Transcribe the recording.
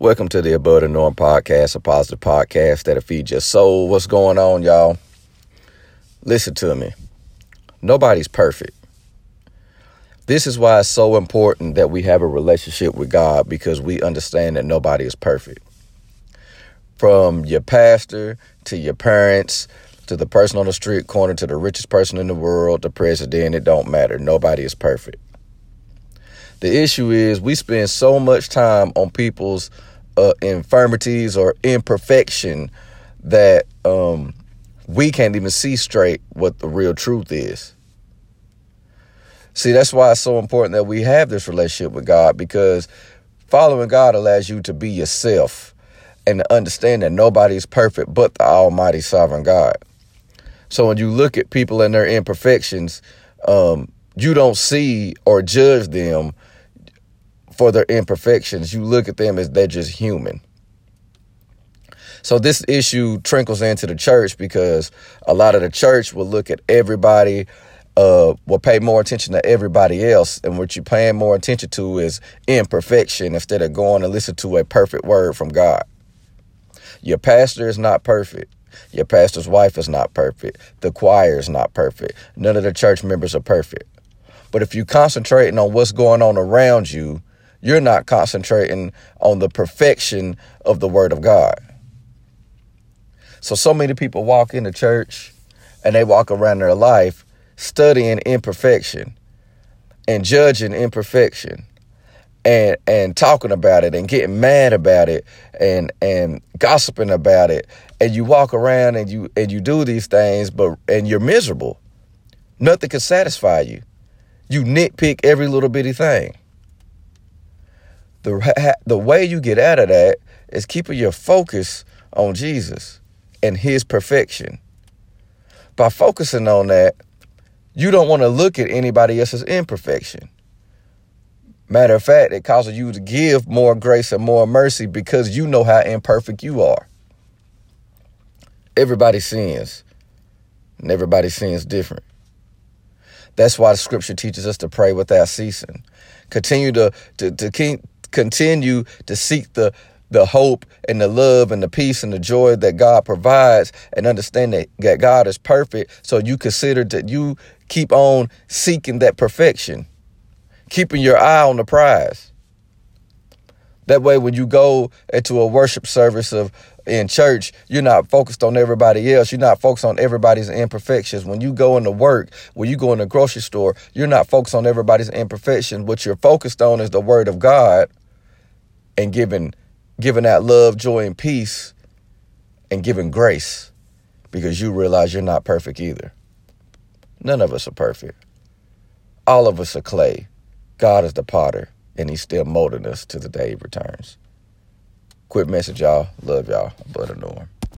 Welcome to the Above the Norm podcast, a positive podcast that'll feed your soul. What's going on, y'all? Listen to me. Nobody's perfect. This is why it's so important that we have a relationship with God because we understand that nobody is perfect. From your pastor to your parents to the person on the street corner to the richest person in the world, the president, it don't matter. Nobody is perfect. The issue is we spend so much time on people's uh, infirmities or imperfection that um, we can't even see straight what the real truth is. See, that's why it's so important that we have this relationship with God because following God allows you to be yourself and to understand that nobody is perfect but the Almighty Sovereign God. So when you look at people and their imperfections, um, you don't see or judge them for their imperfections. You look at them as they're just human. So this issue trickles into the church because a lot of the church will look at everybody, uh, will pay more attention to everybody else, and what you're paying more attention to is imperfection instead of going and listen to a perfect word from God. Your pastor is not perfect. Your pastor's wife is not perfect. The choir is not perfect. None of the church members are perfect. But if you're concentrating on what's going on around you, you're not concentrating on the perfection of the word of God. So, so many people walk into church and they walk around their life studying imperfection and judging imperfection and and talking about it and getting mad about it and and gossiping about it. And you walk around and you and you do these things but and you're miserable. Nothing can satisfy you. You nitpick every little bitty thing the, the way you get out of that is keeping your focus on Jesus and his perfection. By focusing on that, you don't want to look at anybody else's imperfection. Matter of fact, it causes you to give more grace and more mercy because you know how imperfect you are. Everybody sins, and everybody sins different. That's why the scripture teaches us to pray without ceasing. Continue to, to, to keep, continue to seek the the hope and the love and the peace and the joy that God provides and understand that, that God is perfect. So you consider that you keep on seeking that perfection, keeping your eye on the prize. That way, when you go into a worship service of in church, you're not focused on everybody else. You're not focused on everybody's imperfections. When you go into work, when you go in the grocery store, you're not focused on everybody's imperfections. What you're focused on is the word of God and giving giving that love, joy, and peace and giving grace because you realize you're not perfect either. None of us are perfect. All of us are clay. God is the potter, and he's still molding us to the day he returns. Quick message, y'all. Love y'all. A norm.